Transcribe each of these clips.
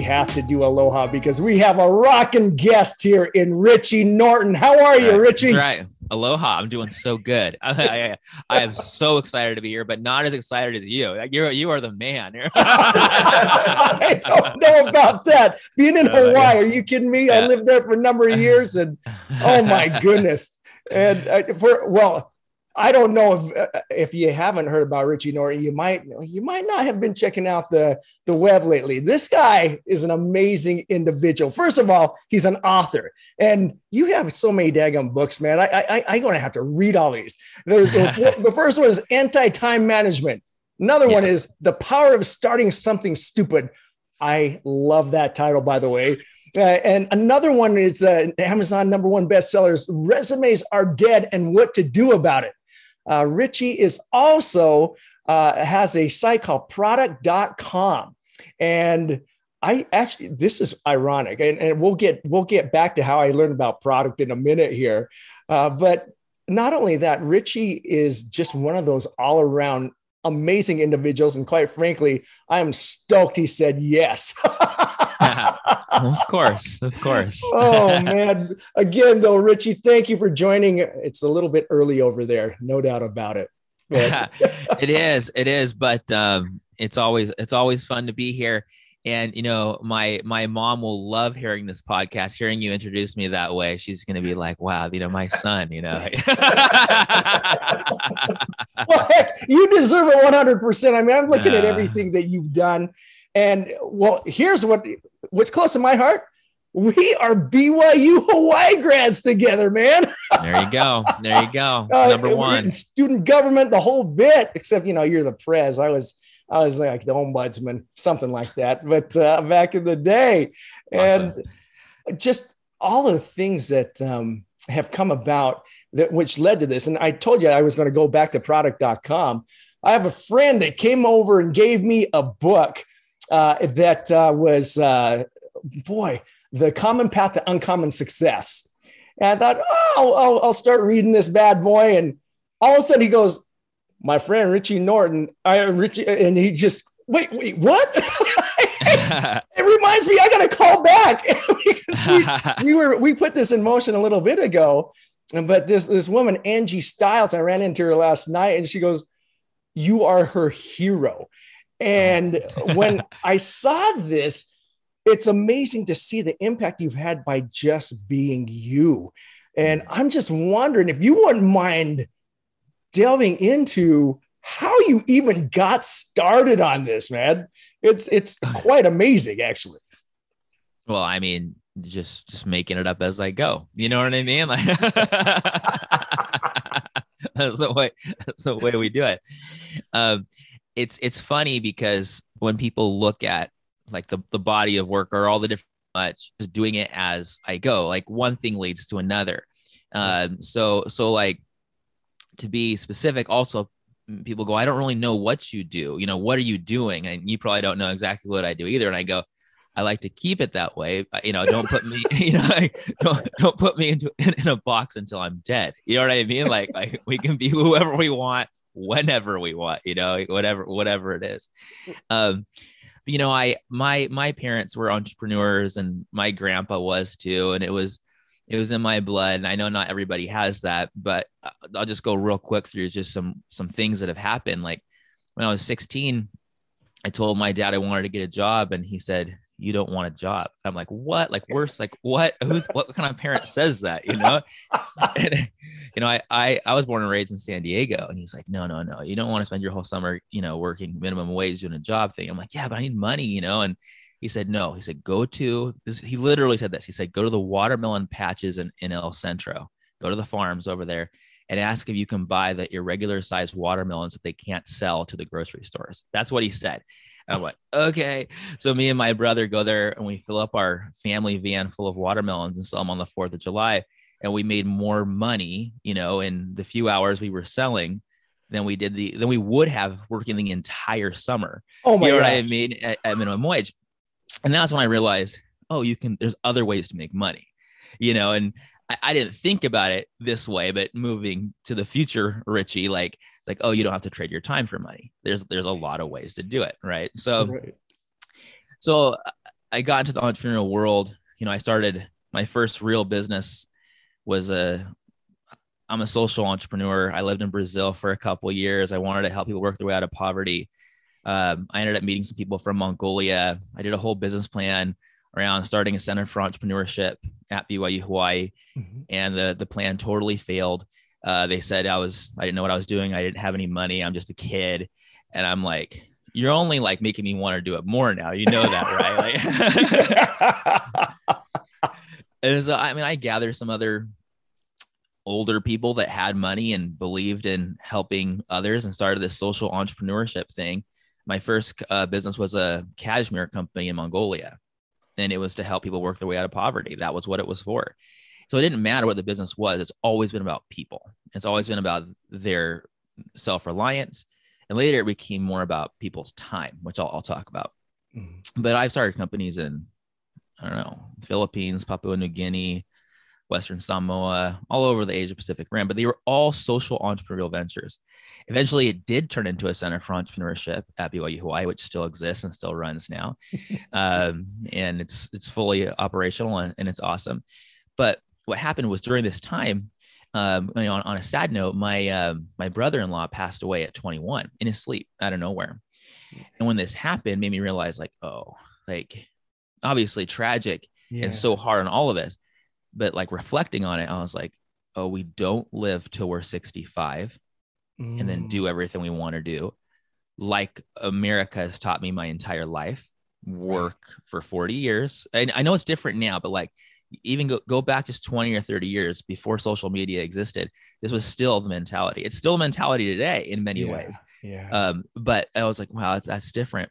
we have to do aloha because we have a rocking guest here in Richie Norton. How are you, Richie? That's right. Aloha. I'm doing so good. I, I, I, am so excited to be here, but not as excited as you. You're you are the man. I don't know about that. Being in Hawaii, are you kidding me? Yeah. I lived there for a number of years, and oh my goodness. And uh, for well, I don't know if uh, if you haven't heard about Richie Norton, you might you might not have been checking out the the web lately. This guy is an amazing individual. First of all, he's an author, and you have so many daggum books, man. I I I'm going to have to read all these. There's the, the first one is anti time management. Another yeah. one is the power of starting something stupid. I love that title, by the way. Uh, and another one is uh, Amazon number one bestsellers. Resumes are dead, and what to do about it. Uh, Richie is also uh, has a site called prouduct.com. And I actually, this is ironic, and, and, we'll get we'll get back to how I learned about product in a minute here. Uh, but not only that, Richie is just one of those all around amazing individuals, and quite frankly, I am stoked he said yes. of course, of course. oh man! Again, though, Richie, thank you for joining. It's a little bit early over there, no doubt about it. it is, it is, but um, it's always it's always fun to be here. And you know, my my mom will love hearing this podcast, hearing you introduce me that way. She's going to be like, "Wow, you know, my son." You know, well, heck, you deserve it one hundred percent. I mean, I'm looking uh, at everything that you've done, and well, here's what what's close to my heart. We are BYU Hawaii grads together, man. there you go. There you go. Uh, Number one. Student government, the whole bit, except, you know, you're the prez. I was, I was like the ombudsman, something like that. But uh, back in the day, awesome. and just all the things that um, have come about that which led to this. And I told you I was going to go back to prouduct.com. I have a friend that came over and gave me a book uh, that uh, was, uh, boy, the common path to uncommon success. And I thought, oh, I'll, I'll, start reading this bad boy. And all of a sudden he goes, my friend Richie Norton, I Richie, and he just, wait, wait, what? it reminds me, I got to call back because we, we, were, we put this in motion a little bit ago. But this, this woman, Angie Stiles, I ran into her last night and she goes, you are her hero. And when I saw this, it's amazing to see the impact you've had by just being you. And I'm just wondering if you wouldn't mind delving into how you even got started on this, man. It's it's quite amazing, actually. Well, I mean, just just making it up as I go. You know what I mean? Like that's the way that's the way we do it. Um, it's it's funny because when people look at like the, the body of work or all the different much just doing it as I go, like one thing leads to another. Um, so so like to be specific, also people go, I don't really know what you do. You know, what are you doing? And you probably don't know exactly what I do either. And I go, I like to keep it that way. You know, don't put me, you know, like, don't don't put me into in, in, a box until I'm dead. You know what I mean? Like, like we can be whoever we want whenever we want, you know, whatever, whatever it is. Um, you know, I my my parents were entrepreneurs and my grandpa was too, and it was it was in my blood. And I know not everybody has that, but uh, I'll just go real quick through just some some things that have happened. Like when I was 16, I told my dad I wanted to get a job, and he said, you don't want a job. I'm like, what? Like worse, like what? Who's what kind of parent says that? You know? and, you know, I, I I was born and raised in San Diego, and he's like, no, no, no, you don't want to spend your whole summer, you know, working minimum wage doing a job thing. I'm like, yeah, but I need money, you know. And he said, no. He said, go to this. He literally said this. He said, go to the watermelon patches in, in El Centro. Go to the farms over there and ask if you can buy the irregular sized watermelons that they can't sell to the grocery stores. That's what he said. I'm like, okay. So me and my brother go there and we fill up our family van full of watermelons and sell them on the 4th of July. And we made more money, you know, in the few hours we were selling than we did the than we would have working the entire summer. Oh my god. you know gosh. what I mean? At, at minimum wage. And that's when I realized, oh, you can there's other ways to make money, you know, and I, I didn't think about it this way, but moving to the future, Richie, like like, oh, you don't have to trade your time for money. There's there's a lot of ways to do it, right? So, right. so I got into the entrepreneurial world. You know, I started my first real business was a I'm a social entrepreneur. I lived in Brazil for a couple years. I wanted to help people work their way out of poverty. Um, I ended up meeting some people from Mongolia. I did a whole business plan around starting a center for entrepreneurship at BYU Hawaii, mm-hmm. and the the plan totally failed. Uh, they said I was I didn't know what I was doing. I didn't have any money. I'm just a kid, and I'm like, you're only like making me want to do it more now. You know that, right? Like, and so I mean, I gathered some other older people that had money and believed in helping others and started this social entrepreneurship thing. My first uh, business was a cashmere company in Mongolia, and it was to help people work their way out of poverty. That was what it was for. So it didn't matter what the business was. It's always been about people. It's always been about their self reliance. And later it became more about people's time, which I'll, I'll talk about. Mm-hmm. But I've started companies in, I don't know, Philippines, Papua New Guinea, Western Samoa, all over the Asia Pacific Rim, but they were all social entrepreneurial ventures. Eventually, it did turn into a center for entrepreneurship at BYU Hawaii, which still exists and still runs now, um, and it's it's fully operational and, and, it's awesome. But what happened was during this time, um, you know, on, on, a sad note, my um, my brother-in-law passed away at 21 in his sleep out of nowhere, and when this happened, made me realize like, oh, like obviously tragic yeah. and so hard on all of us. but like reflecting on it, I was like, oh, we don't live till we're 65 mm. and then do mm. everything we want to do. Like America has taught me my entire life, work for 40 years. And I know it's different now, but like even go, go back just 20 or 30 years before social media existed, this was still the mentality. It's still a mentality today in many yeah, ways. Yeah. Um, but I was like, wow, that's, that's different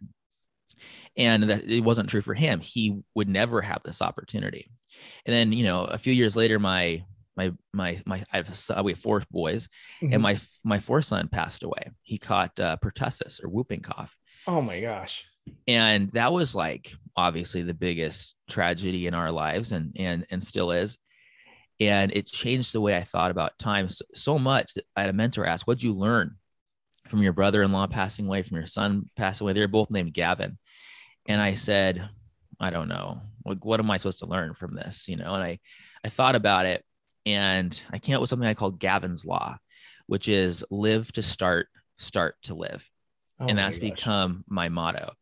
and that it wasn't true for him he would never have this opportunity and then you know a few years later my my my my I have a, we have four boys mm-hmm. and my my fourth son passed away he caught uh, pertussis or whooping cough oh my gosh and that was like obviously the biggest tragedy in our lives and and and still is. And it changed the way i thought about time so, so much that i had a mentor ask what'd you learn from your brother-in-law passing away from your son passing away? They're both named gavin. And I said, I don't know, like what am I supposed to learn from this? You know, and I I thought about it, and I came up with something I called Gavin's Law, which is live to start, start to live, oh and that's become my motto.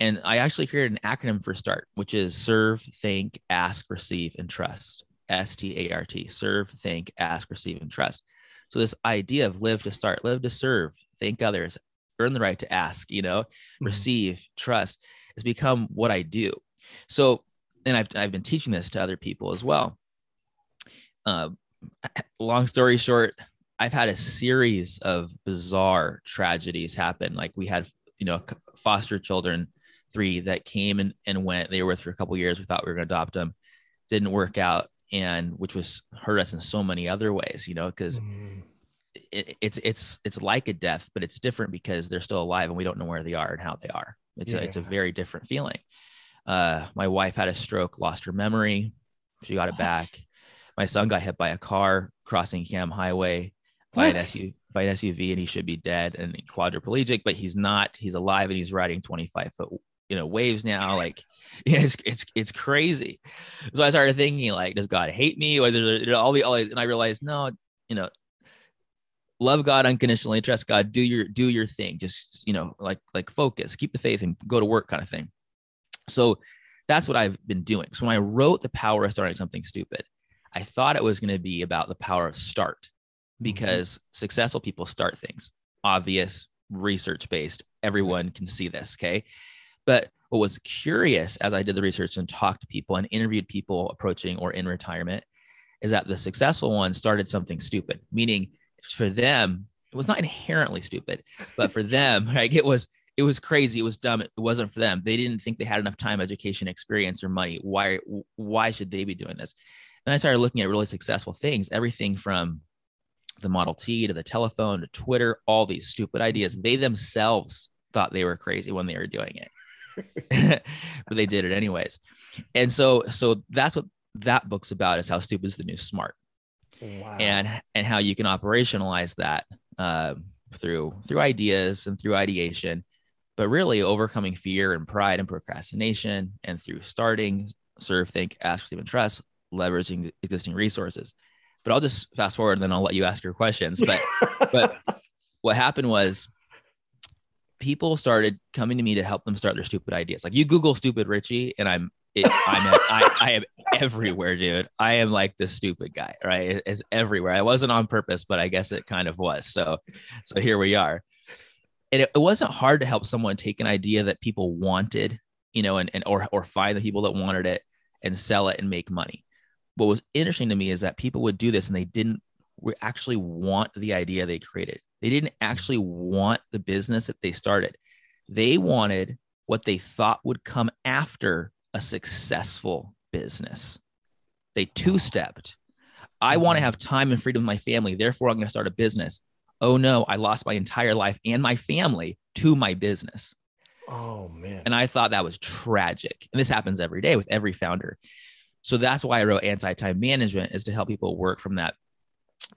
And I actually created an acronym for START, which is serve, think, ask, receive, and trust. S T A R T. Serve, think, ask, receive, and trust. So this idea of live to start, live to serve, thank others, earn the right to ask, you know, mm-hmm. receive, trust has become what I do. So, and I've, I've been teaching this to other people as well. Uh, long story short, I've had a series of bizarre tragedies happen. Like we had, you know, foster children, three that came and, and went. They were with for a couple years. We thought we were going to adopt them. Didn't work out, and which was hurt us in so many other ways. You know, because mm. it, it's it's it's like a death, but it's different because they're still alive and we don't know where they are and how they are. It's yeah. a, it's a very different feeling. Uh, my wife had a stroke, lost her memory. She got it back. My son got hit by a car crossing Kam Highway by an, SUV, by an SUV, and he should be dead and quadriplegic, but he's not. He's alive and he's riding 25 foot you know waves now like yeah, it's it's it's crazy so i started thinking like does god hate me or there's all be all and i realized no you know love God unconditionally, trust God, do your do your thing. Just, you know, like like focus, keep the faith and go to work kind of thing. So that's what I've been doing. So when I wrote The Power of Starting Something Stupid, I thought it was going to be about the power of start mm-hmm. because mm-hmm. successful people start things. Obvious, research based. Everyone can see this, okay? But what was curious as I did the research and talked to people and interviewed people approaching or in retirement is that the successful ones started something stupid, meaning for them, it was not inherently stupid, but for them, like it was it was crazy. It was dumb. It wasn't for them. They didn't think they had enough time, education, experience, or money. Why why should they be doing this? And I started looking at really successful things, everything from the Model T to the telephone to Twitter, all these stupid ideas. They themselves thought they were crazy when they were doing it. but they did it anyways. And so so that's what that book's about is how stupid is the new smart wow. and and how you can operationalize that uh, through through ideas and through ideation but really overcoming fear and pride and procrastination and through starting serve think ask Stephen trust leveraging existing resources but i'll just fast forward and then i'll let you ask your questions but but what happened was people started coming to me to help them start their stupid ideas like you google stupid richie and i'm it, I'm am everywhere, dude. I am like the stupid guy, right? It, it's everywhere. I wasn't on purpose, but I guess it kind of was. So, so here we are and it, it wasn't hard to help someone take an idea that people wanted, you know, and, and or or find the people that wanted it and sell it and make money. What was interesting to me is that people would do this and they didn't actually want the idea they created. They didn't actually want the business that they started. They wanted what they thought would come after a successful business. They two stepped. I want to mm-hmm. have time and freedom with my family. Therefore, I'm going to start a business oh no, I lost my entire life and my family to my business. Oh man. And I thought that was tragic. And this happens every day with every founder. So that's why I wrote anti-time management is to help people work from that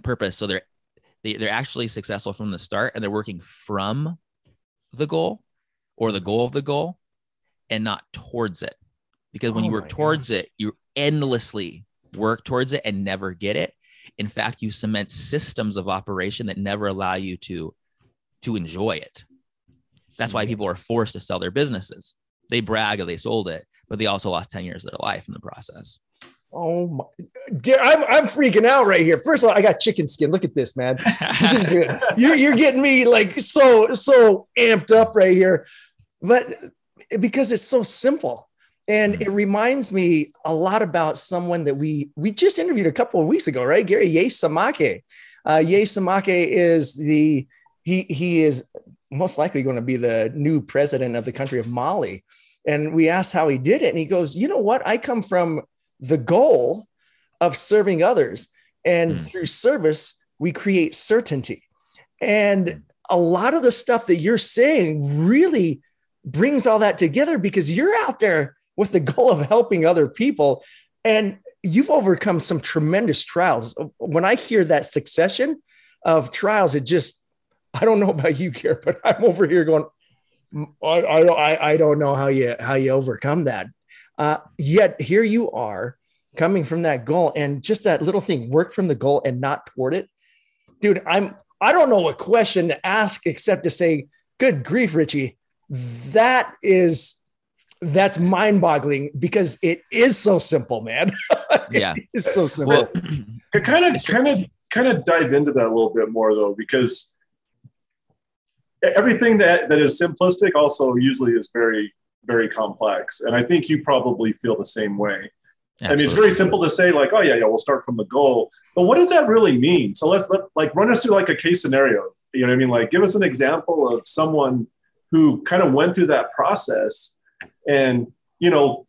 purpose. So they're they, they're actually successful from the start and they're working from the goal or the goal of the goal and not towards it. Because when oh you work towards God. it, you endlessly work towards it and never get it. In fact you cement systems of operation that never allow you to to enjoy it. That's why people are forced to sell their businesses. They brag that they sold it but they also lost 10 years of their life in the process Oh my, I'm, I'm freaking out right here. First of all, I got chicken skin. Look at this, man. you're, you're getting me like so, so amped up right here. But because it's so simple. And it reminds me a lot about someone that we we just interviewed a couple of weeks ago, right? Gary Yeah Samake. Uh, Yeah Samake is the he he is most likely going to be the new president of the country of Mali. And we asked how he did it, and he goes, "You know what? I come from the goal of serving others, and mm. through service, we create certainty." And a lot of the stuff that you're saying really brings all that together because you're out there with the goal of helping other people. And you've overcome some tremendous trials. When I hear that succession of trials, it just, I don't know about you, Gary, but I'm over here going, I, I, I don't know how you, how you overcome that. Uh, yet here you are coming from that goal and just that little thing, work from the goal and not toward it. Dude, I'm, I don't know what question to ask except to say, good grief, Richie. That is that's mind boggling because it is so simple, man. yeah. It's so simple. Well, kind of, kind of, kind of dive into that a little bit more though, because everything that, that is simplistic also usually is very, very complex. And I think you probably feel the same way. Absolutely. I mean, it's very simple to say like, oh yeah, yeah, we'll start from the goal, but what does that really mean? So let's let like run us through like a case scenario. You know what I mean? Like, give us an example of someone who kind of went through that process and you know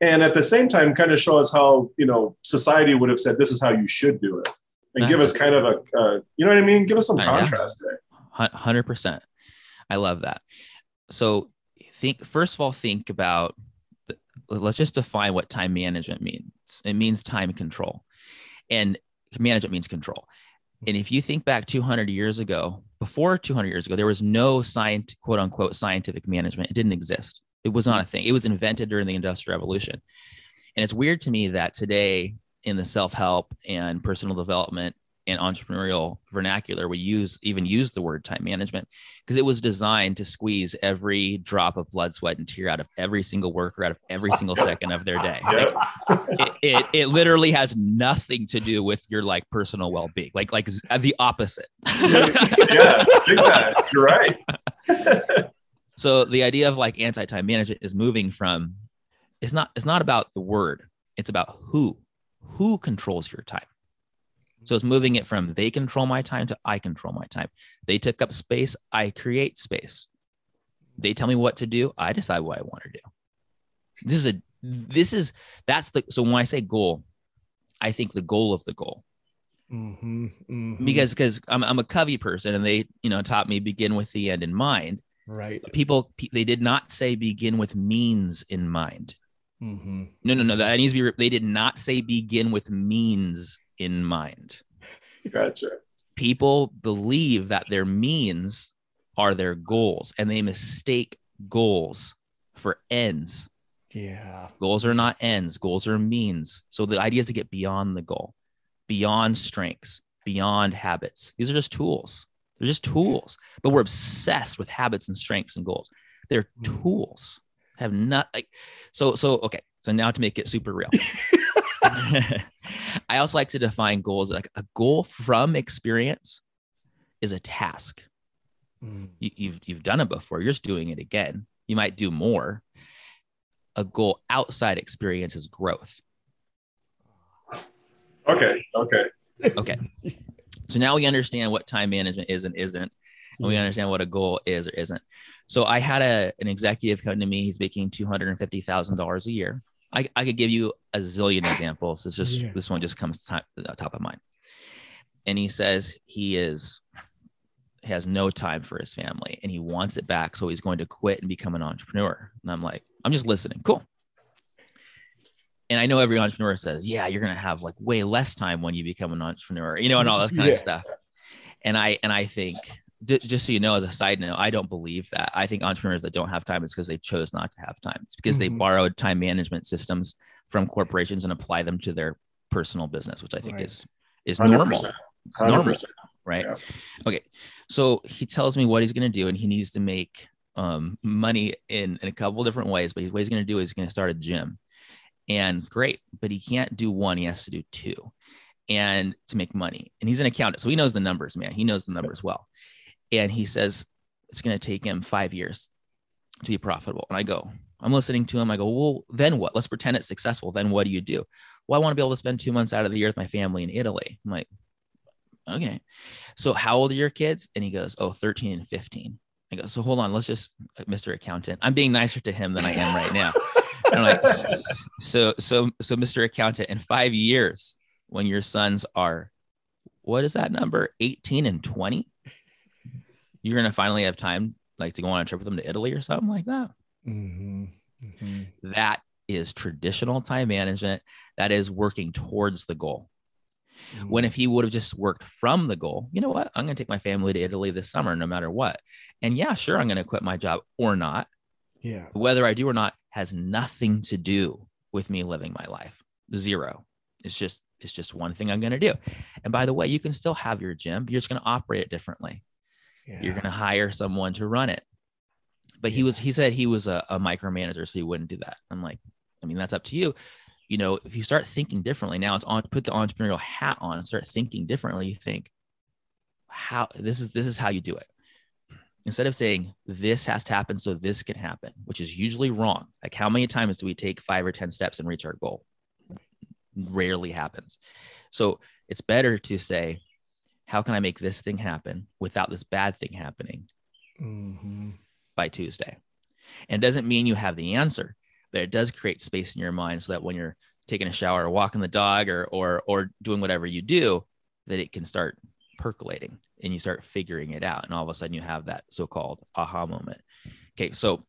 and at the same time kind of show us how you know society would have said this is how you should do it and give us kind of a uh, you know what i mean give us some contrast there 100% i love that so think first of all think about the, let's just define what time management means. It means time control. And management means control. And if you think back 200 years ago before 200 years ago there was no science quote unquote scientific management. It didn't exist. It was not a thing. It was invented during the Industrial Revolution. And it's weird to me that today in the self-help and personal development and entrepreneurial vernacular, we use even use the word time management because it was designed to squeeze every drop of blood, sweat, and tear out of every single worker out of every single second of their day. Like, it, it, it literally has nothing to do with your like personal well-being, like like uh, the opposite. yeah, exactly. You're right. So the idea of like anti-time management is moving from it's not it's not about the word, it's about who. Who controls your time? So it's moving it from they control my time to I control my time. They took up space, I create space. They tell me what to do, I decide what I want to do. This is a this is that's the so when I say goal, I think the goal of the goal. Mm-hmm, mm-hmm. Because because I'm I'm a Covey person and they you know taught me begin with the end in mind. Right. People, they did not say begin with means in mind. Mm-hmm. No, no, no. That needs to be. They did not say begin with means in mind. Gotcha. People believe that their means are their goals, and they mistake goals for ends. Yeah. Goals are not ends, goals are means. So the idea is to get beyond the goal, beyond strengths, beyond habits. These are just tools. They're just tools, but we're obsessed with habits and strengths and goals. They're Mm. tools. Have not like so so okay. So now to make it super real. I also like to define goals like a goal from experience is a task. Mm. You, you've you've done it before. You're just doing it again. You might do more. A goal outside experience is growth. Okay. Okay. Okay. so now we understand what time management is and isn't. And we understand what a goal is or isn't. So I had a an executive come to me. He's making two hundred and fifty thousand dollars a year. I, I could give you a zillion examples. It's just Yeah. this one just comes to top, uh, top of mind. And he says he is has no time for his family and he wants it back. So he's going to quit and become an entrepreneur. And I'm like, I'm just listening. Cool. And I know every entrepreneur says, yeah, you're going to have like way less time when you become an entrepreneur, you know, and all that kind Yeah. of stuff. And I, and I think ju- just so you know, as a side note, I don't believe that. I think entrepreneurs that don't have time is because they chose not to have time. It's because they Mhm. borrowed time management systems from corporations and apply them to their personal business, which I think Right. is, is normal. 100%. It's normal 100%. right? Yeah. Okay. So he tells me what he's going to do, and he needs to make um, money in, in a couple different ways. But what he's going to do is he's going to start a gym, and great, but he can't do one; he has to do two, and to make money. And he's an accountant, so he knows the numbers, man. He knows the numbers well. And he says it's going to take him five years to be profitable. And I go, I'm listening to him. I go, well, then what? Let's pretend it's successful. Then what do you do? Well, I want to be able to spend two months out of the year with my family in Italy. I'm like, okay. So how old are your kids? And he goes, oh, 13 and 15. I go, so hold on, let's just, uh, Mr. Accountant, I'm being nicer to him than I am right now. And I'm like, so, so, so Mr. Accountant, in five years, when your sons are, what is that number? 18 and 20, you're going to finally have time like to go on a trip with them to Italy or something like that. Mhm. Mhm. That is traditional time management. That is working towards the goal. When if he would have just worked from the goal, you know what? I'm going to take my family to Italy this summer, no matter what. And yeah, sure, I'm going to quit my job or not. yeah. Whether I do or not has nothing to do with me living my life. Zero. It's just it's just one thing I'm going to do. And by the way, you can still have your gym. You're just going to operate it differently. Yeah. You're going to hire someone to run it. But he was he said he was a, a micromanager, so he wouldn't do that. I'm like, I mean, that's up to you. You know, if you start thinking differently, now it's on put the entrepreneurial hat on and start thinking differently, you think, how this is this is how you do it. Instead of saying this has to happen so this can happen, which is usually wrong. Like how many times do we take five or 10 steps and reach our goal? Rarely happens. So it's better to say, how can I make this thing happen without this bad thing happening Mhm. by Tuesday? And it doesn't mean you have the answer, but it does create space in your mind so that when you're taking a shower or walking the dog or or or doing whatever you do, that it can start percolating and you start figuring it out. And all of a sudden you have that so-called aha moment. Okay, so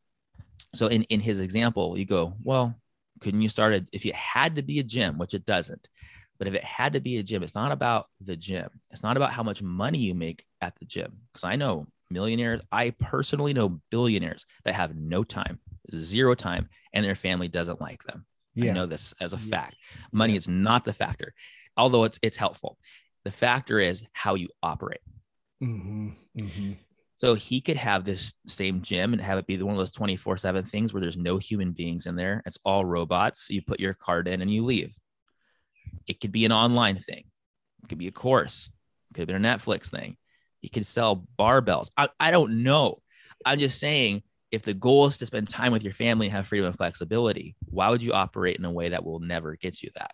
so in, in his example, you go, well, couldn't you start a if it had to be a gym, which it doesn't, but if it had to be a gym, it's not about the gym. It's not about how much money you make at the gym. Because I know millionaires, I personally know billionaires that have no time, zero time, and their family doesn't like them. I know this as a Yeah. fact. Money is not the factor, although it's it's helpful. The factor is how you operate. Mhm. Mhm. So he could have this same gym and have it be one of those 24 7 things where there's no human beings in there. It's all robots. You put your card in and you leave. It could be an online thing, it could be a course, it could be a Netflix thing. You could sell barbells. I, I don't know. I'm just saying if the goal is to spend time with your family and have freedom and flexibility, why would you operate in a way that will never get you that?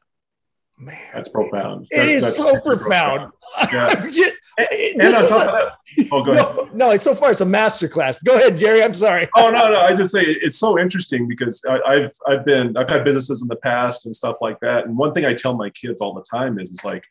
Man, That's profound. it That's- is that's so super profound. Yeah. Just- And, and on top a- of that, oh, go ahead. no, no, it's so far it's a masterclass. Go ahead, Jerry. I'm sorry. Oh no, no. I just say it's so interesting because I, I've I've been I've had businesses in the past and stuff like that. And one thing I tell my kids all the time is is like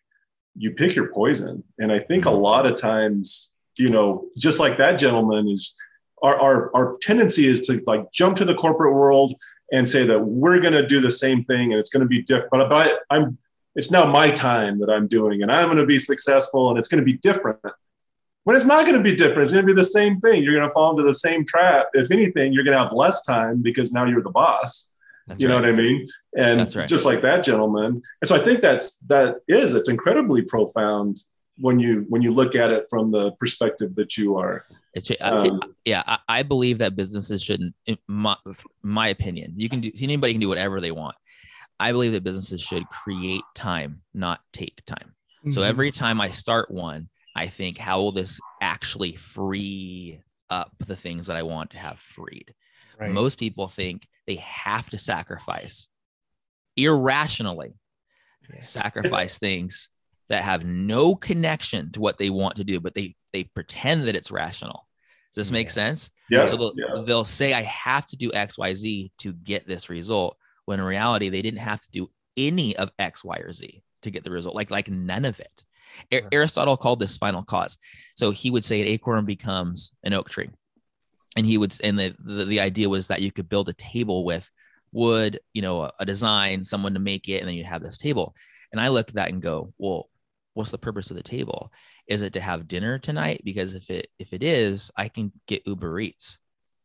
you pick your poison. And I think a mm-hmm. lot of times, you know, just like that gentleman is our our, our tendency is to like jump to the corporate world and say that we're going to do the same thing and it's going to be different. But, but I'm it's now my time that I'm doing and I'm going to be successful and it's going to be different. when it's not going to be different. It's going to be the same thing. You're going to fall into the same trap. If anything, you're going to have less time because now you're the boss. That's you right. know what I mean? And right. just like that gentleman. And so I think that's that is it's incredibly profound when you when you look at it from the perspective that you are. It's, um, yeah, I, I, believe that businesses shouldn't. My, my opinion, you can do anybody can do whatever they want. I believe that businesses should create time, not take time. Mm-hmm. So every time I start one, I think, how will this actually free up the things that I want to have freed? Right. Most people think they have to sacrifice irrationally, yeah. sacrifice things that have no connection to what they want to do, but they they pretend that it's rational. Does this make sense? Yeah. So they'll, yeah. they'll say, I have to do X, Y, Z to get this result. When in reality, they didn't have to do any of X, Y, or Z to get the result. Like, like none of it. Aristotle called this final cause. So he would say an acorn becomes an oak tree. And he would, and the, the, the idea was that you could build a table with wood, you know, a, a design, someone to make it, and then you have this table. And I look at that and go, well, what's the purpose of the table? Is it to have dinner tonight? Because if it if it is, I can get Uber Eats.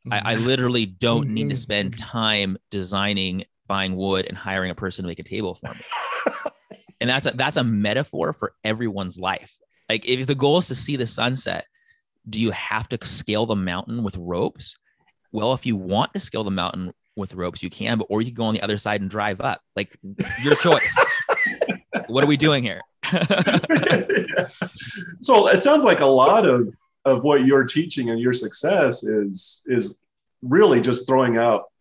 I, I mm-hmm. literally don't need to spend mm-hmm. time designing, buying wood, and hiring a person to make a table for me. and that's a, that's a metaphor for everyone's life. Like if the goal is to see the sunset do you have to scale the mountain with ropes? Well if you want to scale the mountain with ropes you can but or you can go on the other side and drive up. Like your choice. What are we doing here? So it sounds like a lot of of what you're teaching and your success is is really just throwing out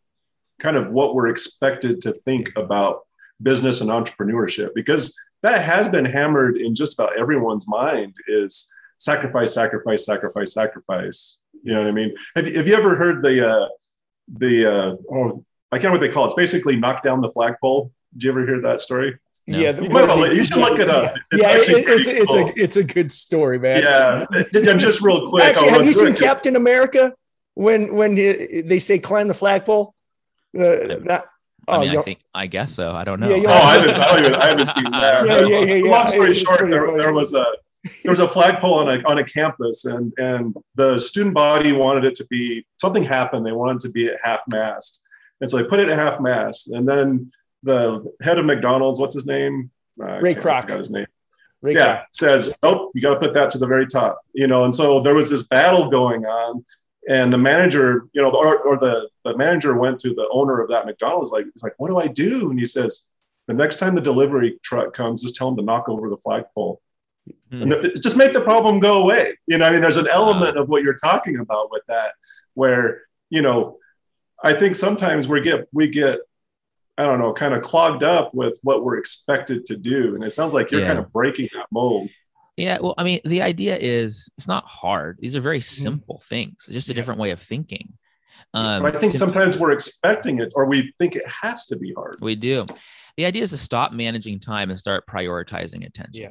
kind of what we're expected to think about business and entrepreneurship because that has been hammered in just about everyone's mind is sacrifice sacrifice sacrifice sacrifice you know what i mean have, have you ever heard the uh the uh oh i can't know what they call it it's basically knock down the flagpole did you ever hear that story no. Yeah, you, might, you should look it up. It's yeah, it, it's, it's cool. a it's a good story, man. Yeah, and just real quick. Actually, have you seen Captain America when when they say climb the flagpole? Uh, that I oh, mean, I think I guess so. I don't know. Yeah, oh, I haven't, I, even, I haven't seen that. yeah, yeah, yeah, yeah. Long story short, there, there was a there was a flagpole on a on a campus, and and the student body wanted it to be something happened. They wanted to be at half mast, and so they put it at half mast. And then the head of McDonald's, what's his name? Uh, Ray Kroc. Got his name. Ray yeah, Kroc. says, "Nope, you got to put that to the very top." You know, and so there was this battle going on and the manager, you know, or, or the, the manager went to the owner of that McDonald's, like, he's like, what do I do? And he says, the next time the delivery truck comes, just tell him to knock over the flagpole. Mm. And just make the problem go away. You know, I mean, there's an element of what you're talking about with that, where, you know, I think sometimes we get, we get, I don't know, kind of clogged up with what we're expected to do. And it sounds like you're yeah. kind of breaking that mold. Yeah, well, I mean, the idea is it's not hard. These are very mm-hmm. simple mm-hmm. things, it's just a different way of thinking. Um, but I think to, sometimes we're expecting it, or we think it has to be hard. We do. The idea is to stop managing time and start prioritizing attention. Yeah.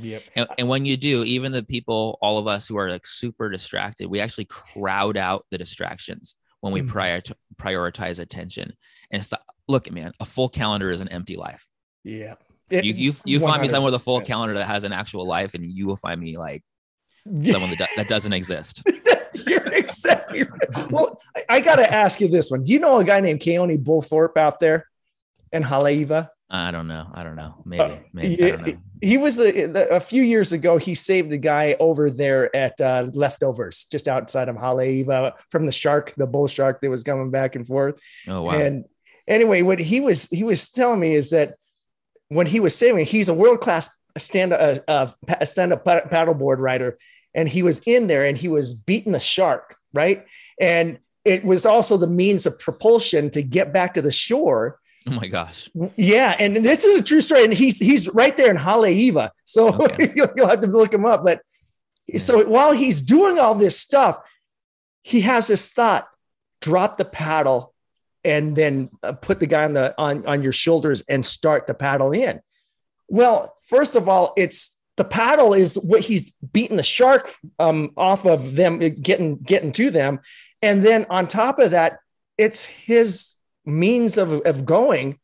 Yep. And, and, when you do, even the people, all of us who are like super distracted, we actually crowd out the distractions when we mm-hmm. prior prioritize attention. And. Look, man, a full calendar is an empty life. Yeah. It, you you, you find me someone with a full calendar that has an actual life, and you will find me like someone that, that doesn't exist. You're exactly right. Well, I, I got to ask you this one. Do you know a guy named Keone Bullthorpe out there in Haleiwa? I don't know. I don't know. Maybe. Uh, maybe. Uh, he, he, was a, a, few years ago. He saved a guy over there at uh, leftovers, just outside of Haleiwa, from the shark, the bull shark that was coming back and forth. Oh wow! And anyway, what he was he was telling me is that when he was saving, he's a world class stand uh, uh, stand up paddleboard rider, and he was in there and he was beating the shark, right? And it was also the means of propulsion to get back to the shore. Oh my gosh! Yeah, and this is a true story, and he's he's right there in Haleiwa, so okay. you'll, you'll have to look him up. But yeah. so while he's doing all this stuff, he has this thought: drop the paddle and then uh, put the guy on the on, on your shoulders and start the paddle in. Well, first of all, it's the paddle is what he's beating the shark um, off of them, getting getting to them, and then on top of that, it's his means of of going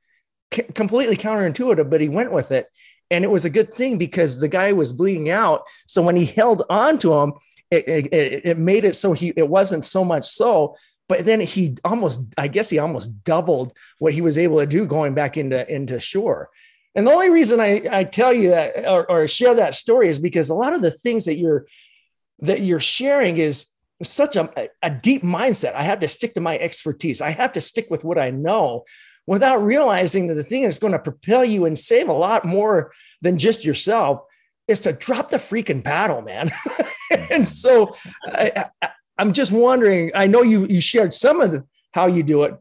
c- completely counterintuitive, but he went with it, and it was a good thing because the guy was bleeding out. So when he held on to him, it, it, it made it so he it wasn't so much so but then he almost i guess he almost doubled what he was able to do going back into into shore. And the only reason i i tell you that or, or share that story is because a lot of the things that you're that you're sharing is such a, a deep mindset. I have to stick to my expertise. I have to stick with what i know without realizing that the thing that's going to propel you and save a lot more than just yourself is to drop the freaking paddle, man. and so I, am just wondering. I know you you shared some of the, how you do it,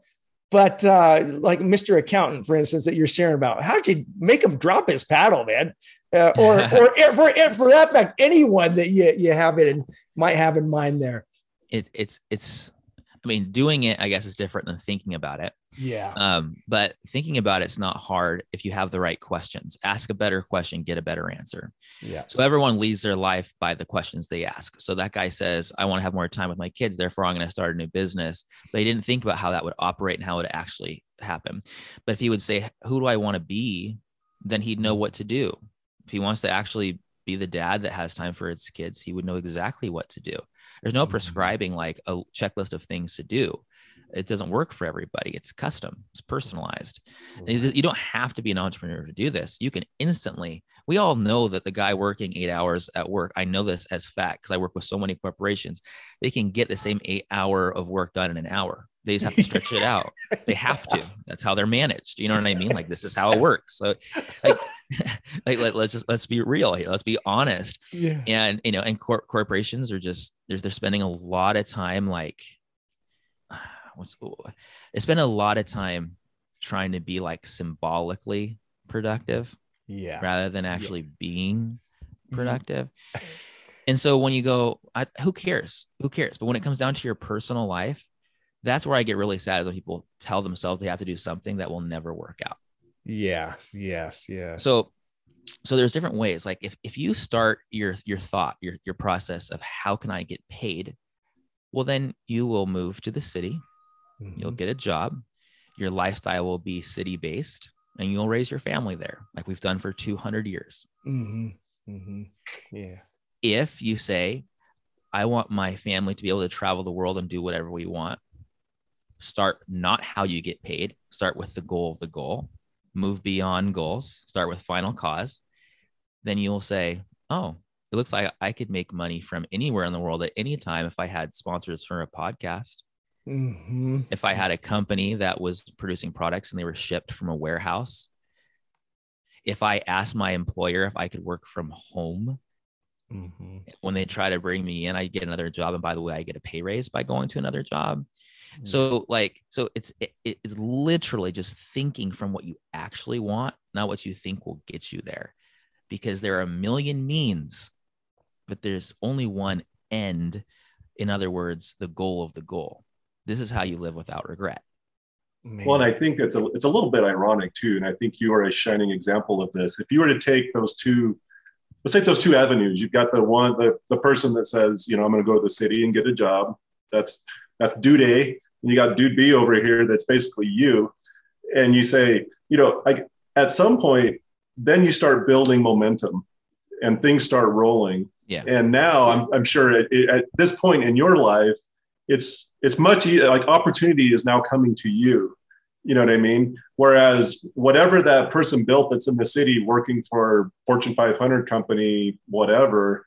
but uh, like Mr. Accountant, for instance, that you're sharing about, how did you make him drop his paddle, man? Uh, or or for for that fact, anyone that you you have it and might have in mind there. It, it's it's I mean, doing it, I guess, is different than thinking about it. Yeah. Um, but thinking about it's not hard if you have the right questions. Ask a better question, get a better answer. Yeah. So everyone leads their life by the questions they ask. So that guy says, I want to have more time with my kids, therefore I'm going to start a new business. But he didn't think about how that would operate and how it would actually happen. But if he would say, Who do I want to be? Then he'd know what to do. If he wants to actually be the dad that has time for his kids, he would know exactly what to do. There's no mm-hmm. prescribing like a checklist of things to do. It doesn't work for everybody. It's custom, it's personalized. You don't have to be an entrepreneur to do this. You can instantly, we all know that the guy working eight hours at work, I know this as fact because I work with so many corporations, they can get the same eight hour of work done in an hour. They just have to stretch it out. They have to. That's how they're managed. You know what I mean? Like this is how it works. So, like, like let, us just let's be real here. Let's be honest. Yeah. And you know, and cor- corporations are just they're they're spending a lot of time like, what's they spend a lot of time trying to be like symbolically productive. Yeah. Rather than actually yeah. being mm-hmm. productive. and so when you go, I, who cares? Who cares? But when it comes down to your personal life that's where I get really sad is when people tell themselves they have to do something that will never work out. Yes, yes, yes. So so there's different ways. Like if, if you start your your thought, your your process of how can I get paid, well then you will move to the city, mm-hmm. you'll get a job, your lifestyle will be city based, and you'll raise your family there, like we've done for 200 years. Mm-hmm. Mm-hmm. Yeah. If you say, I want my family to be able to travel the world and do whatever we want, start not how you get paid, start with the goal of the goal, move beyond goals, start with final cause. Then you'll say, oh, it looks like I could make money from anywhere in the world at any time if I had sponsors for a podcast. Mm-hmm. If I had a company that was producing products and they were shipped from a warehouse. If I asked my employer if I could work from home, mm-hmm. when they try to bring me in, I get another job. And by the way, I get a pay raise by going to another job. Mm. So like, so it's it, it's literally just thinking from what you actually want, not what you think will get you there, because there are a million means, but there's only one end. In other words, the goal of the goal. This is how you live without regret. Man. Well, and I think it's a it's a little bit ironic too, and I think you are a shining example of this. If you were to take those two, let's take those two avenues. You've got the one the the person that says, you know, I'm going to go to the city and get a job. That's that's dude A. And you got dude B over here that's basically you. And you say, you know, like at some point, then you start building momentum and things start rolling. Yeah. And now I'm, I'm sure at, at this point in your life, it's it's much easier, like opportunity is now coming to you. You know what I mean? Whereas whatever that person built that's in the city working for Fortune 500 company, whatever,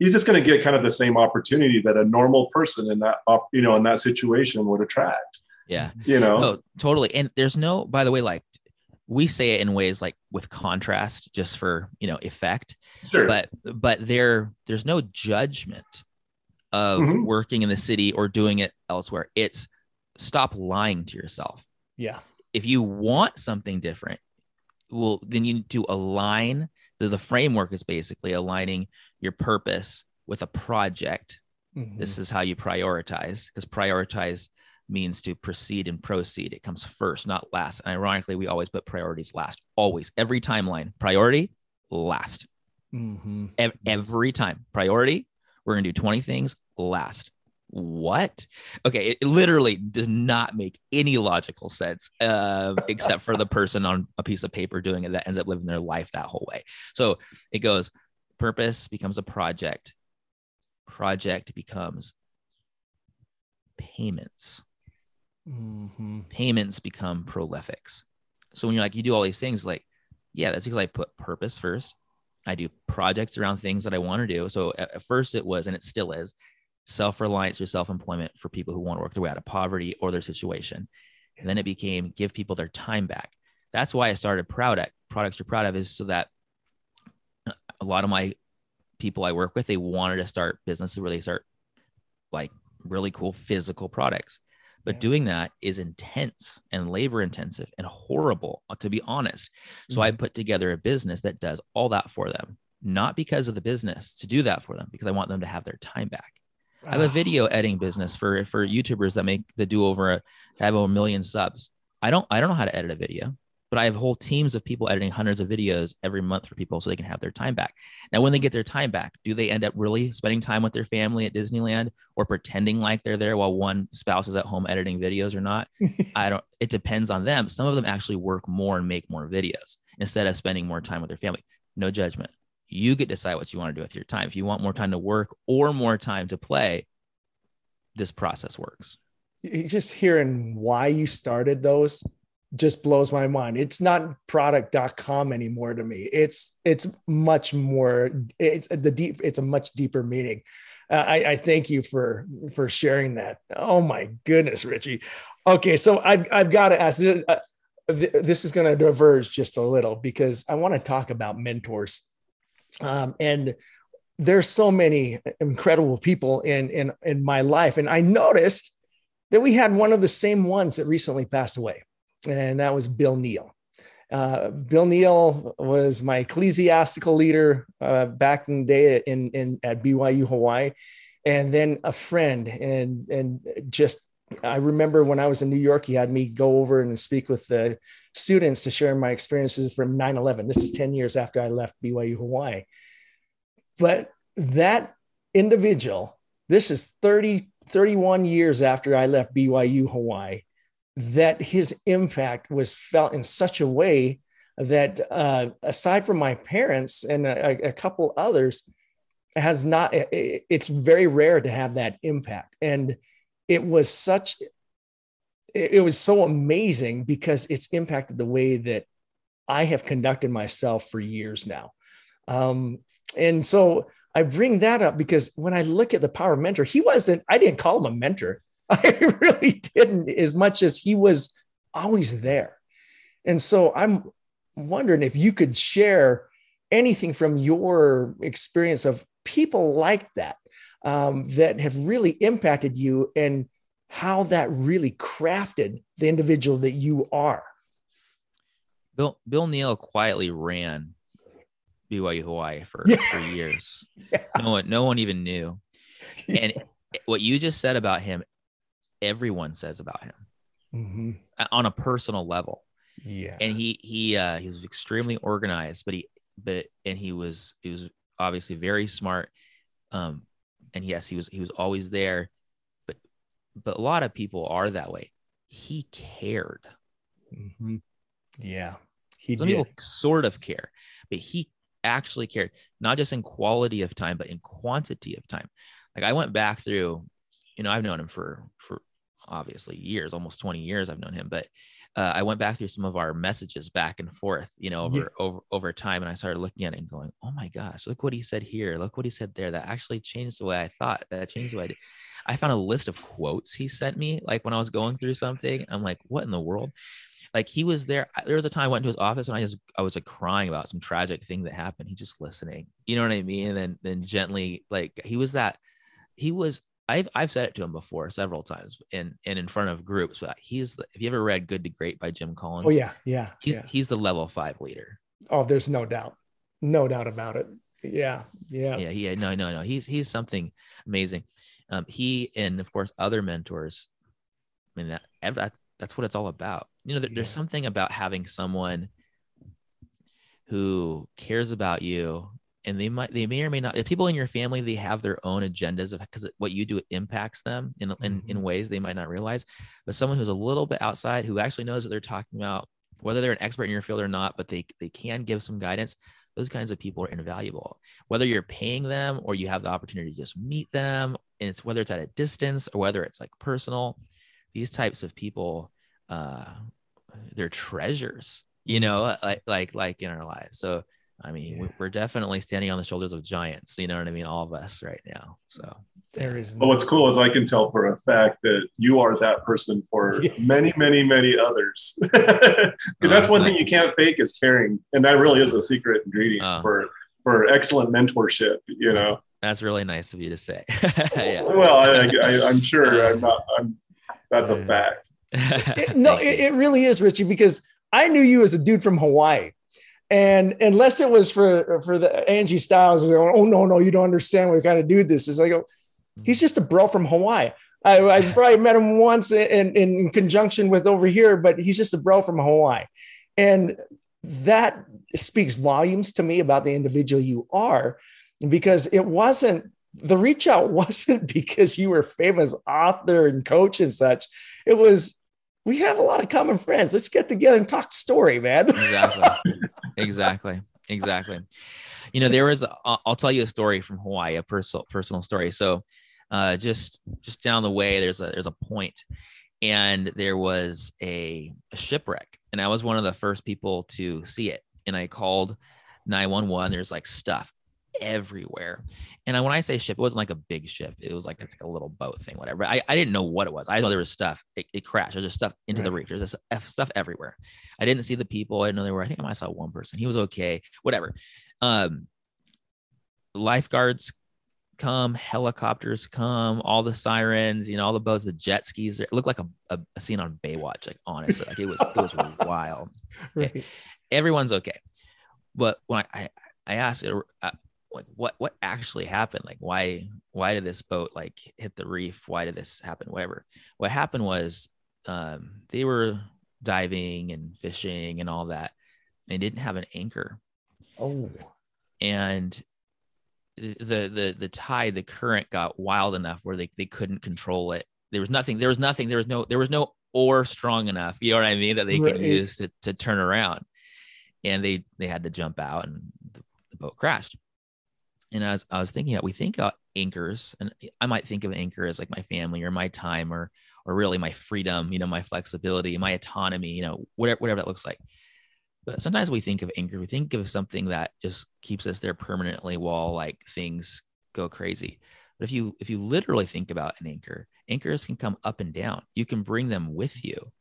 he's just going to get kind of the same opportunity that a normal person in that you know in that situation would attract. Yeah. You know? No, totally. And there's no by the way like we say it in ways like with contrast just for you know effect. Sure. but but there there's no judgment of mm-hmm. working in the city or doing it elsewhere. It's stop lying to yourself. Yeah. If you want something different well then you need to align the, the framework is basically aligning your purpose with a project. Mm-hmm. This is how you prioritize because prioritize means to proceed and proceed. It comes first, not last. And ironically, we always put priorities last, always, every timeline. Priority last. Mm-hmm. E- every time. Priority, we're going to do 20 things last what? Okay, it literally does not make any logical sense, uh, except for the person on a piece of paper doing it that ends up living their life that whole way. So it goes purpose becomes a project, project becomes payments. Mm-hmm. Payments become prolifics. So when you're like, you do all these things, like, yeah, that's because I put purpose first. I do projects around things that I want to do. So at, at first it was, and it still is, self reliance or self employment for people who want to work their way out of poverty or their situation. And then it became give people their time back. That's why I started Proud Products You're Proud of is so that a lot of my people I work with, they wanted to start businesses where they start like really cool physical products. But yeah. doing that is intense and labor intensive and horrible, uh, to be honest. So mm-hmm. I put together a business that does all that for them, not because of the business to do that for them, because I want them to have their time back. I have a video editing business for for YouTubers that make the do over a, have over a million subs. I don't I don't know how to edit a video but I have whole teams of people editing hundreds of videos every month for people so they can have their time back. Now, when they get their time back, do they end up really spending time with their family at Disneyland or pretending like they're there while one spouse is at home editing videos or not? I don't, it depends on them. Some of them actually work more and make more videos instead of spending more time with their family. No judgment. You get to decide what you want to do with your time. If you want more time to work or more time to play, this process works. Just hearing why you started those just blows my mind. It's not prouduct.com anymore to me. It's it's much more it's the deep it's a much deeper meaning. Uh, I, I thank you for for sharing that. Oh my goodness, Richie. Okay, so I've I've got to ask this, uh, this is going to diverge just a little because I want to talk about mentors. Um, and there's so many incredible people in in in my life and I noticed that we had one of the same ones that recently passed away and that was Bill Neal. Uh, Bill Neal was my ecclesiastical leader uh, back in the day in, in at BYU Hawaii, and then a friend. And and just I remember when I was in New York, he had me go over and speak with the students to share my experiences from 9/11. This is 10 years after I left BYU Hawaii. But that individual, this is 30 31 years after I left BYU Hawaii that his impact was felt in such a way that uh, aside from my parents and a, a couple others has not it, it's very rare to have that impact and it was such it was so amazing because it's impacted the way that i have conducted myself for years now um, and so i bring that up because when i look at the power mentor he wasn't i didn't call him a mentor I really didn't, as much as he was always there. And so I'm wondering if you could share anything from your experience of people like that um, that have really impacted you and how that really crafted the individual that you are. Bill Bill Neal quietly ran BYU Hawaii for, yeah. for years. Yeah. No one no one even knew. And what you just said about him everyone says about him mm-hmm. on a personal level. Yeah. And he he uh he's extremely organized, but he but and he was he was obviously very smart. Um and yes, he was he was always there, but but a lot of people are that way. He cared. Mm-hmm. Yeah. He Some did. people sort of care, but he actually cared, not just in quality of time, but in quantity of time. Like I went back through, you know, I've known him for for obviously years, almost 20 years I've known him, but uh, I went back through some of our messages back and forth, you know, over, yeah. over, over time. And I started looking at it and going, Oh my gosh, look what he said here. Look what he said there. That actually changed the way I thought that changed the way I did. I found a list of quotes he sent me, like when I was going through something, I'm like, what in the world? Like he was there. There was a time I went to his office and I just, I was like crying about some tragic thing that happened. He just listening, you know what I mean? And then, then gently, like he was that, he was I've I've said it to him before several times in and in front of groups. But he's the, have you ever read Good to Great by Jim Collins? Oh yeah, yeah. He's yeah. he's the level five leader. Oh, there's no doubt, no doubt about it. Yeah, yeah, yeah. Yeah, no, no, no. He's he's something amazing. Um, he and of course other mentors. I mean that, that that's what it's all about. You know, there, yeah. there's something about having someone who cares about you and they might they may or may not people in your family they have their own agendas of because what you do impacts them in, in in mm-hmm. ways they might not realize but someone who's a little bit outside who actually knows what they're talking about whether they're an expert in your field or not but they they can give some guidance those kinds of people are invaluable. Whether you're paying them or you have the opportunity to just meet them, and it's whether it's at a distance or whether it's like personal, these types of people, uh, they're treasures, you know, like like like in our lives. So I mean, yeah. we're definitely standing on the shoulders of giants. You know what I mean? All of us right now. So there is. No- well, what's cool is I can tell for a fact that you are that person for many, many, many others. Because oh, that's one thing you can't fake is caring, and that really is a secret ingredient oh. for for excellent mentorship. You know. That's really nice of you to say. yeah. Well, I, am sure I'm not. I'm. That's a fact. it, no, it, it really is, Richie, because I knew you as a dude from Hawaii. And unless it was for for the Angie Styles, going, oh no, no, you don't understand what kind of dude this is. I go, oh, he's just a bro from Hawaii. I, I probably met him once in, in conjunction with over here, but he's just a bro from Hawaii. And that speaks volumes to me about the individual you are, because it wasn't the reach out wasn't because you were famous author and coach and such. It was we have a lot of common friends. Let's get together and talk story, man. exactly. Exactly. Exactly. You know, there was, a, I'll tell you a story from Hawaii, a personal, personal story. So, uh, just, just down the way, there's a, there's a point and there was a, a shipwreck and I was one of the first people to see it. And I called 911. There's like stuff everywhere. And I, when I say ship, it wasn't like a big ship. It was like, like a little boat thing, whatever. I, I didn't know what it was. I know there was stuff. It, it crashed. There's just stuff into right. the reef. There's just stuff everywhere. I didn't see the people. I didn't know they were. I think I might saw one person. He was okay. Whatever. Um, lifeguards come, helicopters come, all the sirens, you know, all the boats, the jet skis. It looked like a, a, a scene on Baywatch. Like honestly, like it was it was wild. Right. Everyone's okay, but when I I, I asked, uh, like what what actually happened? Like why why did this boat like hit the reef? Why did this happen? Whatever. What happened was um they were diving and fishing and all that. They didn't have an anchor. Oh. And the the the tide the current got wild enough where they, they couldn't control it. There was nothing there was nothing there was no there was no oar strong enough you know what i mean that they right. could use to, to turn around. And they they had to jump out and the, the boat crashed and as I was thinking, we think about anchors, and I might think of anchor as like my family or my time or or really my freedom, you know, my flexibility, my autonomy, you know, whatever whatever that looks like. But sometimes we think of anchor, we think of something that just keeps us there permanently while like things go crazy. But if you if you literally think about an anchor, anchors can come up and down. You can bring them with you.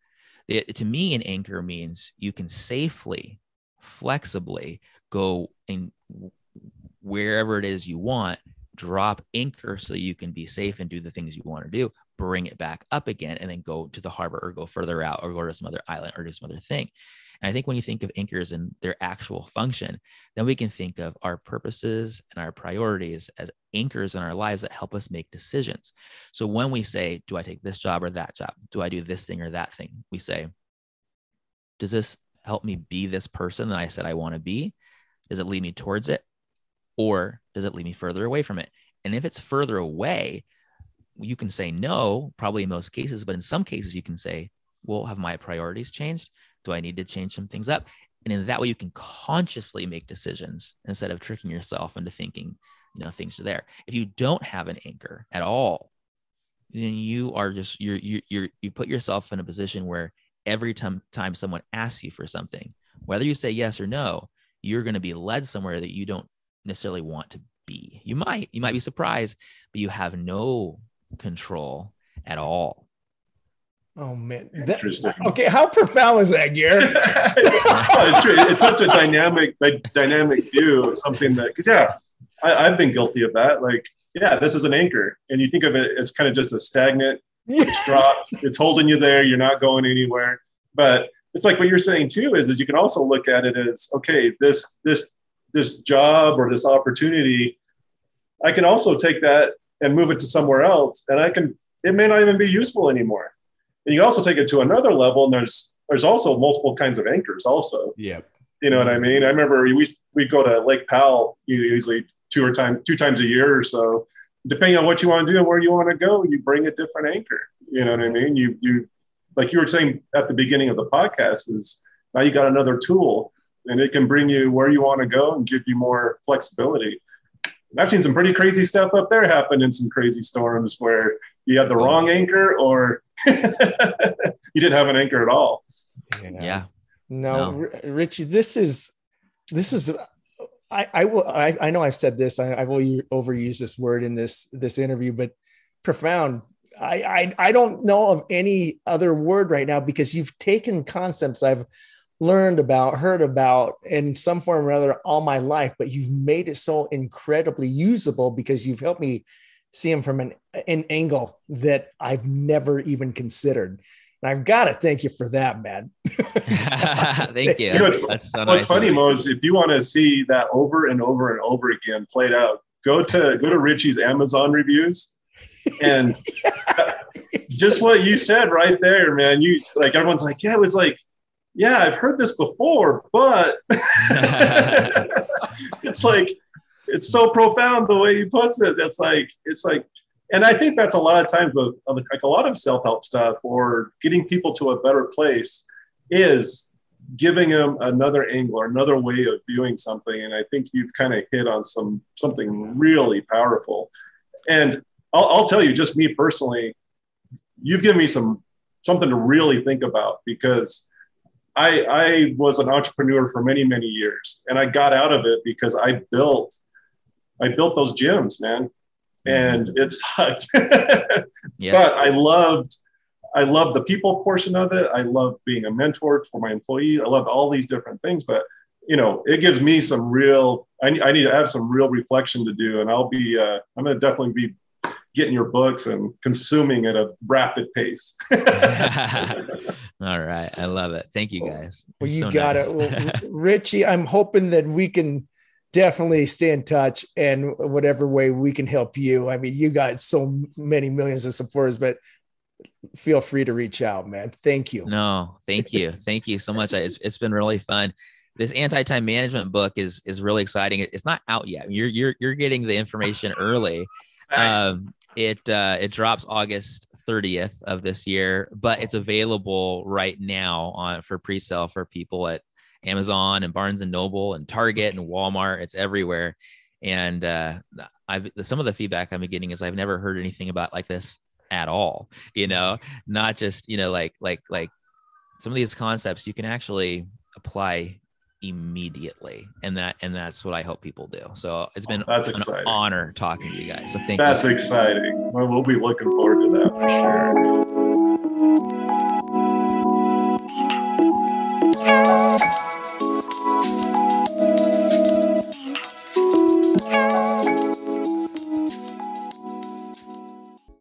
It, to me, an anchor means you can safely, flexibly go and wherever it is you want, drop anchor so you can be safe and do the things you want to do, bring it back up again, and then go to the harbor or go further out or go to some other island or do some other thing. And I think when you think of anchors and their actual function, then we can think of our purposes and our priorities as anchors in our lives that help us make decisions. So when we say, Do I take this job or that job? Do I do this thing or that thing? We say, Does this help me be this person that I said I want to be? Does it lead me towards it? Or does it lead me further away from it? And if it's further away, you can say no, probably in most cases, but in some cases, you can say, well, have my priorities changed? Do I need to change some things up? And in that way, you can consciously make decisions instead of tricking yourself into thinking, you know, things are there. If you don't have an anchor at all, then you are just you're you you you put yourself in a position where every time time someone asks you for something, whether you say yes or no, you're going to be led somewhere that you don't necessarily want to be. You might, you might be surprised, but you have no control at all. Oh man, that, okay. How profound is that, Gary? it's, true. it's such a dynamic, dynamic view of something that, because yeah, I, have been guilty of that. Like, yeah, this is an anchor, and you think of it as kind of just a stagnant it's drop. It's holding you there. You're not going anywhere. But it's like what you're saying too is that you can also look at it as okay, this this this job or this opportunity, I can also take that and move it to somewhere else, and I can. It may not even be useful anymore. And you also take it to another level, and there's there's also multiple kinds of anchors. Also, yeah, you know what I mean. I remember we we go to Lake Powell usually two or time two times a year or so. Depending on what you want to do and where you want to go, you bring a different anchor. You know what I mean? You you like you were saying at the beginning of the podcast is now you got another tool and it can bring you where you want to go and give you more flexibility. I've seen some pretty crazy stuff up there happen in some crazy storms where you had the oh. wrong anchor or you didn't have an anchor at all. Yeah. yeah. No, no, Richie, this is this is I, I will I, I know I've said this I, I will overuse this word in this this interview but profound I, I I don't know of any other word right now because you've taken concepts I've learned about heard about in some form or other all my life but you've made it so incredibly usable because you've helped me see them from an, an angle that I've never even considered and I've got to thank you for that, man. thank you. you know, what's, so what's funny, Mo, is if you want to see that over and over and over again played out, go to go to Richie's Amazon reviews, and just what you said right there, man. You like everyone's like, yeah, it was like, yeah, I've heard this before, but it's like it's so profound the way he puts it. It's like it's like and I think that's a lot of times with like a lot of self help stuff or getting people to a better place is giving them another angle or another way of viewing something. And I think you've kind of hit on some something really powerful. And I'll, I'll tell you, just me personally, you've given me some something to really think about because I, I was an entrepreneur for many many years, and I got out of it because I built I built those gyms, man and mm-hmm. it sucked. yeah. But I loved I loved the people portion of it. I love being a mentor for my employee. I love all these different things, but you know, it gives me some real. I, I need to have some real reflection to do, and I'll be. Uh, I'm going to definitely be getting your books and consuming at a rapid pace. all right, I love it. Thank you, guys. Well, you so got nice. it, well, Richie. I'm hoping that we can definitely stay in touch and whatever way we can help you. I mean, you got so many millions of supporters, but feel free to reach out, man. Thank you. No, thank you. thank you so much. It's, it's been really fun. This anti-time management book is is really exciting. It's not out yet. You're you're you're getting the information early. Nice. Um, it uh, it drops August 30th of this year, but it's available right now on for pre-sale for people at Amazon and Barnes and Noble and Target and Walmart. It's everywhere. And uh, I've some of the feedback I'm getting is I've never heard anything about like this at all. You know, not just you know like like like some of these concepts you can actually apply immediately and that and that's what i hope people do so it's oh, been oh, that's an exciting. honor talking to you guys so thank that's you. exciting well, we'll be looking forward to that for sure